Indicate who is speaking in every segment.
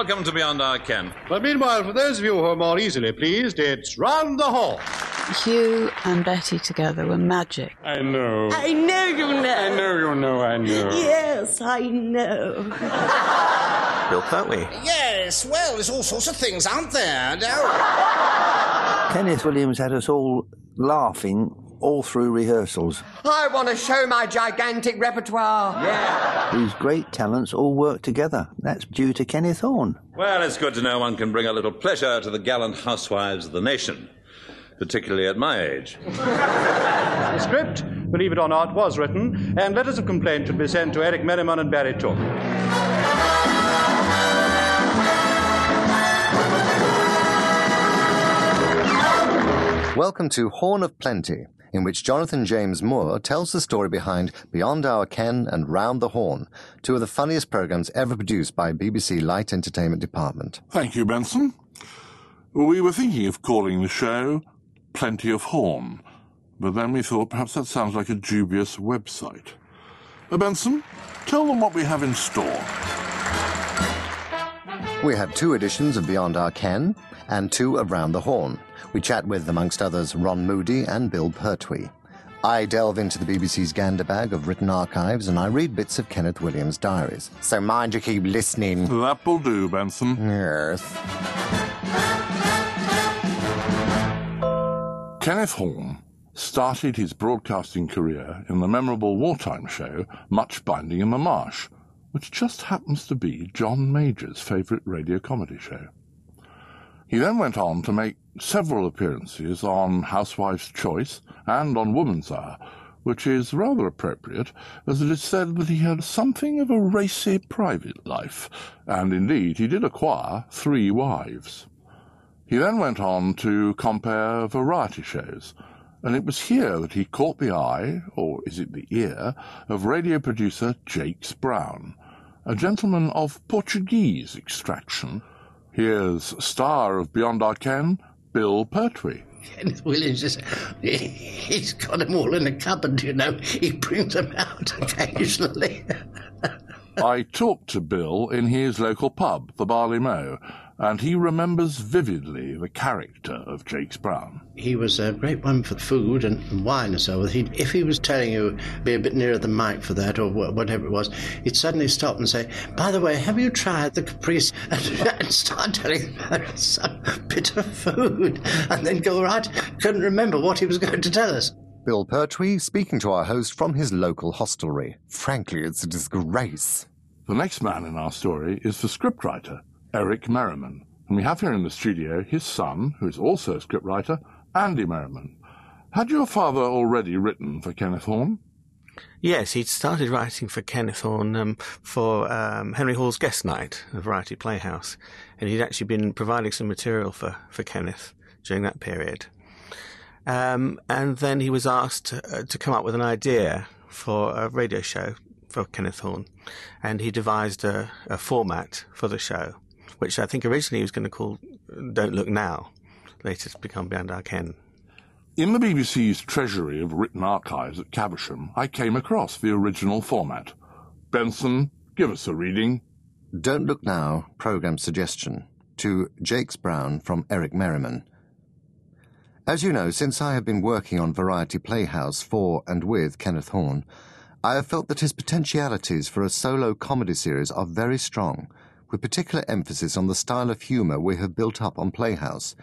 Speaker 1: welcome to Beyond Our Ken.
Speaker 2: But meanwhile, for those of you who are more easily pleased, it's round the Horne.
Speaker 3: Hugh and Betty together were magic.
Speaker 4: I know.
Speaker 5: I know you know.
Speaker 4: I know you know I know.
Speaker 5: Yes, I know.
Speaker 6: Bill Pertwee.
Speaker 7: Yes, well, there's all sorts of things, aren't there? No?
Speaker 8: Kenneth Williams had us all laughing all through rehearsals.
Speaker 9: I want to show my gigantic repertoire.
Speaker 8: Yeah. These great talents all work together. That's due to Kenneth Horne.
Speaker 1: Well, it's good to know one can bring a little pleasure to the gallant housewives of the nation, particularly at my age.
Speaker 2: The script, believe it or not, was written, and letters of complaint should be sent to Eric Merriman and Barry Took.
Speaker 10: Welcome to Horne of Plenty, in which Jonathan James Moore tells the story behind Beyond Our Ken and Round the Horne, two of the funniest programs ever produced by BBC Light Entertainment Department.
Speaker 4: Thank you, Benson. We were thinking of calling the show Plenty of Horne, but then we thought perhaps that sounds like a dubious website. Uh, Benson, tell them what we have in store.
Speaker 10: We have two editions of Beyond Our Ken and two of Round the Horne. We chat with, amongst others, Ron Moody and Bill Pertwee. I delve into the BBC's gander bag of written archives and I read bits of Kenneth Williams' diaries. So mind you keep listening.
Speaker 4: That will do, Benson.
Speaker 10: Yes.
Speaker 4: Kenneth Horne started his broadcasting career in the memorable wartime show Much Binding in the Marsh, which just happens to be John Major's favourite radio comedy show. He then went on to make several appearances on Housewife's Choice and on Woman's Hour, which is rather appropriate, as it is said that he had something of a racy private life, and indeed he did acquire three wives. He then went on to compare variety shows, and it was here that he caught the eye, or is it the ear, of radio producer Jacques Brown, a gentleman of Portuguese extraction. Here's star of Beyond Our Ken, Bill Pertwee.
Speaker 7: Kenneth Williams is. He's got them all in a cupboard, you know. He brings them out occasionally.
Speaker 4: I talked to Bill in his local pub, the Barley Mow, and he remembers vividly the character of Jacques Brown.
Speaker 7: He was a great one for food and, and wine and so on. He, if he was telling you be a bit nearer the mic for that or whatever it was, he'd suddenly stop and say, "By the way, have you tried the caprice?" and, and start telling about some bit of food, and then go right. Couldn't remember what he was going to tell us.
Speaker 10: Bill Pertwee speaking to our host from his local hostelry. Frankly, it's a disgrace.
Speaker 4: The next man in our story is the scriptwriter, Eric Merriman, and we have here in the studio his son, who is also a scriptwriter, Andy Merriman. Had your father already written for Kenneth Horne?
Speaker 6: Yes, he'd started writing for Kenneth Horne um, for um, Henry Hall's Guest Night, a variety playhouse, and he'd actually been providing some material for, for Kenneth during that period. Um, and then he was asked uh, to come up with an idea for a radio show for Kenneth Horne, and he devised a, a format for the show, which I think originally he was going to call "Don't Look Now," later to become Beyond Our Ken.
Speaker 4: In the BBC's treasury of written archives at Caversham, I came across the original format. Benson, give us a reading.
Speaker 10: Don't Look Now, programme suggestion to Jacques Brown from Eric Merriman. As you know, since I have been working on Variety Playhouse for and with Kenneth Horne, I have felt that his potentialities for a solo comedy series are very strong, with particular emphasis on the style of humour we have built up on Playhouse,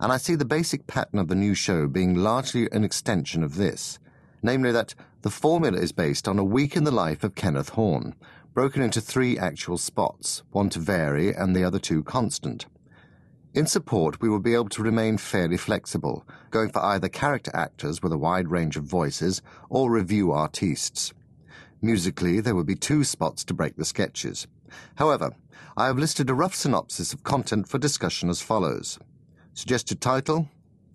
Speaker 10: and I see the basic pattern of the new show being largely an extension of this, namely that the formula is based on a week in the life of Kenneth Horne, broken into three actual spots, one to vary and the other two constant. In support, we will be able to remain fairly flexible, going for either character actors with a wide range of voices or review artistes. Musically, there will be two spots to break the sketches. However, I have listed a rough synopsis of content for discussion as follows. Suggested title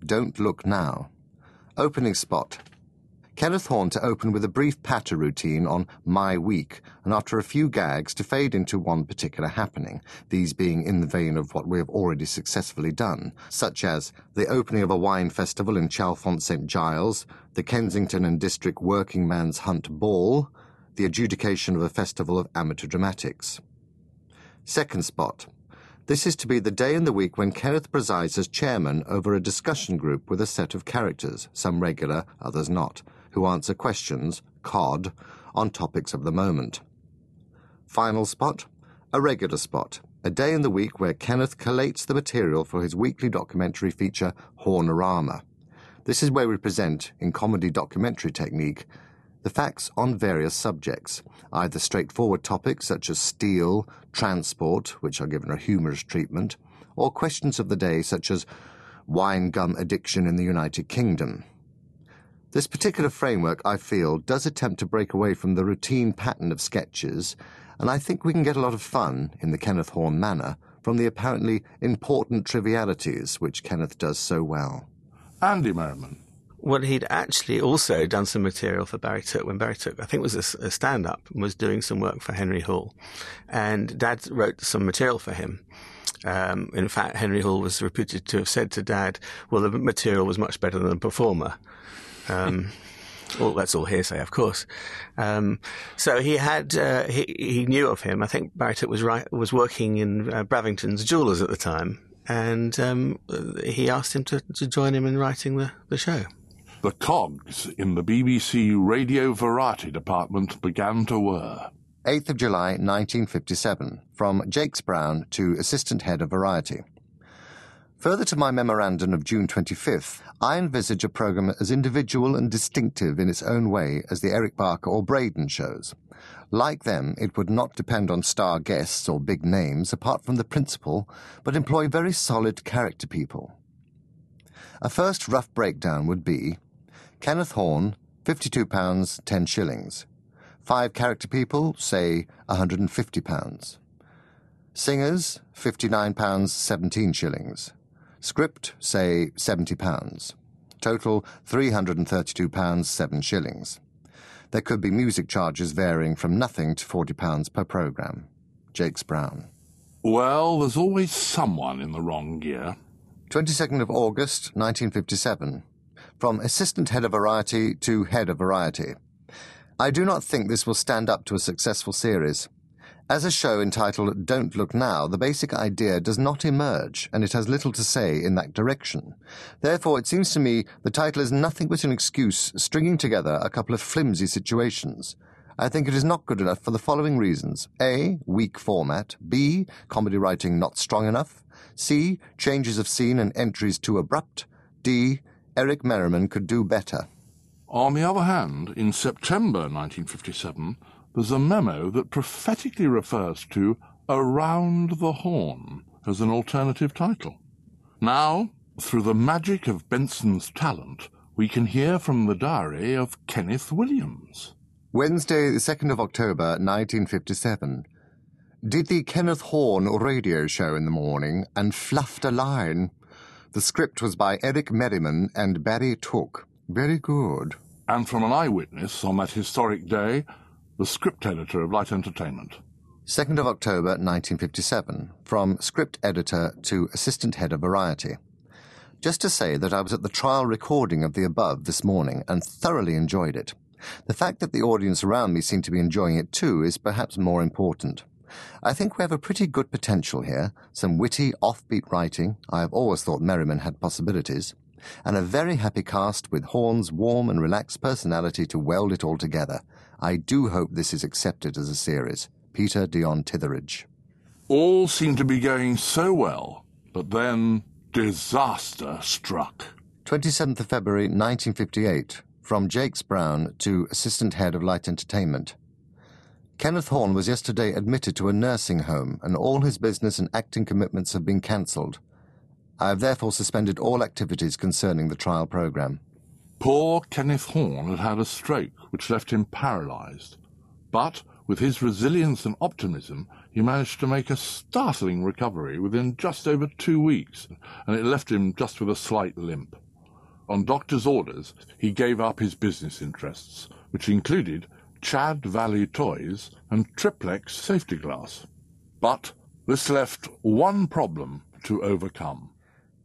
Speaker 10: Don't Look Now. Opening spot Kenneth Horne to open with a brief patter routine on My Week, and after a few gags to fade into one particular happening, these being in the vein of what we have already successfully done, such as the opening of a wine festival in Chalfont St Giles, the Kensington and District Working Man's Hunt Ball, the adjudication of a festival of amateur dramatics. Second spot This is to be the day in the week when Kenneth presides as chairman over a discussion group with a set of characters, some regular, others not, who answer questions, COD, on topics of the moment. Final spot, a regular spot, a day in the week where Kenneth collates the material for his weekly documentary feature, Hornorama. This is where we present, in comedy documentary technique, the facts on various subjects, either straightforward topics such as steel, transport, which are given a humorous treatment, or questions of the day such as wine gum addiction in the United Kingdom. This particular framework, I feel, does attempt to break away from the routine pattern of sketches, and I think we can get a lot of fun, in the Kenneth Horne manner, from the apparently important trivialities which Kenneth does so well.
Speaker 4: Andy Merriman.
Speaker 6: Well, he'd actually also done some material for Barry Took when Barry Took, I think, was a, a stand up and was doing some work for Henry Hall. And Dad wrote some material for him. Um, in fact, Henry Hall was reputed to have said to Dad, well, the material was much better than the performer. Um, well, that's all hearsay, of course. Um, so he had uh, he, he knew of him. I think Barry Took was right, was working in uh, Bravington's Jewellers at the time, and um, he asked him to, to join him in writing the, the show.
Speaker 4: The cogs in the BBC Radio Variety department began to whir.
Speaker 10: 8th of July 1957, from Jacques Brown to Assistant Head of Variety. Further to my memorandum of June 25th, I envisage a programme as individual and distinctive in its own way as the Eric Barker or Braden shows. Like them, it would not depend on star guests or big names apart from the principal, but employ very solid character people. A first rough breakdown would be Kenneth Horne, £52, 10 shillings. Five character people, say £150. Singers, £59, 17 shillings. Script, say £70. Total, £332, 7 shillings. There could be music charges varying from nothing to £40 per programme. Jacques Brown.
Speaker 4: Well, there's always someone in the wrong gear.
Speaker 10: 22nd of August, 1957 from assistant head of variety to head of variety. I do not think this will stand up to a successful series. As a show entitled Don't Look Now, the basic idea does not emerge, and it has little to say in that direction. Therefore, it seems to me the title is nothing but an excuse stringing together a couple of flimsy situations. I think it is not good enough for the following reasons. A. Weak format. B. Comedy writing not strong enough. C. Changes of scene and entries too abrupt. D. Eric Merriman could do better.
Speaker 4: On the other hand, in September 1957, there's a memo that prophetically refers to Around the Horne as an alternative title. Now, through the magic of Benson's talent, we can hear from the diary of Kenneth Williams.
Speaker 10: Wednesday, the 2nd of October, 1957. Did the Kenneth Horne radio show in the morning and fluffed a line. The script was by Eric Merriman and Barry Took. Very good.
Speaker 4: And from an eyewitness on that historic day, the script editor of Light Entertainment.
Speaker 10: 2nd of October 1957, from script editor to assistant head of Variety. Just to say that I was at the trial recording of the above this morning and thoroughly enjoyed it. The fact that the audience around me seemed to be enjoying it too is perhaps more important. I think we have a pretty good potential here, some witty, offbeat writing, I have always thought Merriman had possibilities, and a very happy cast with Horne's warm and relaxed personality to weld it all together. I do hope this is accepted as a series. Peter Dion Titheradge.
Speaker 4: All seemed to be going so well, but then disaster struck.
Speaker 10: 27th of February 1958, from Jacques Brown to Assistant Head of Light Entertainment. Kenneth Horne was yesterday admitted to a nursing home, and all his business and acting commitments have been cancelled. I have therefore suspended all activities concerning the trial programme.
Speaker 4: Poor Kenneth Horne had had a stroke which left him paralysed. But with his resilience and optimism, he managed to make a startling recovery within just over two weeks, and it left him just with a slight limp. On doctor's orders, he gave up his business interests, which included Chad Valley Toys, and Triplex Safety Glass. But this left one problem to overcome.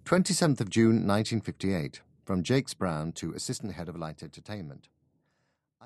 Speaker 10: 27th of June 1958, from Jacques Brown to Assistant Head of Light Entertainment.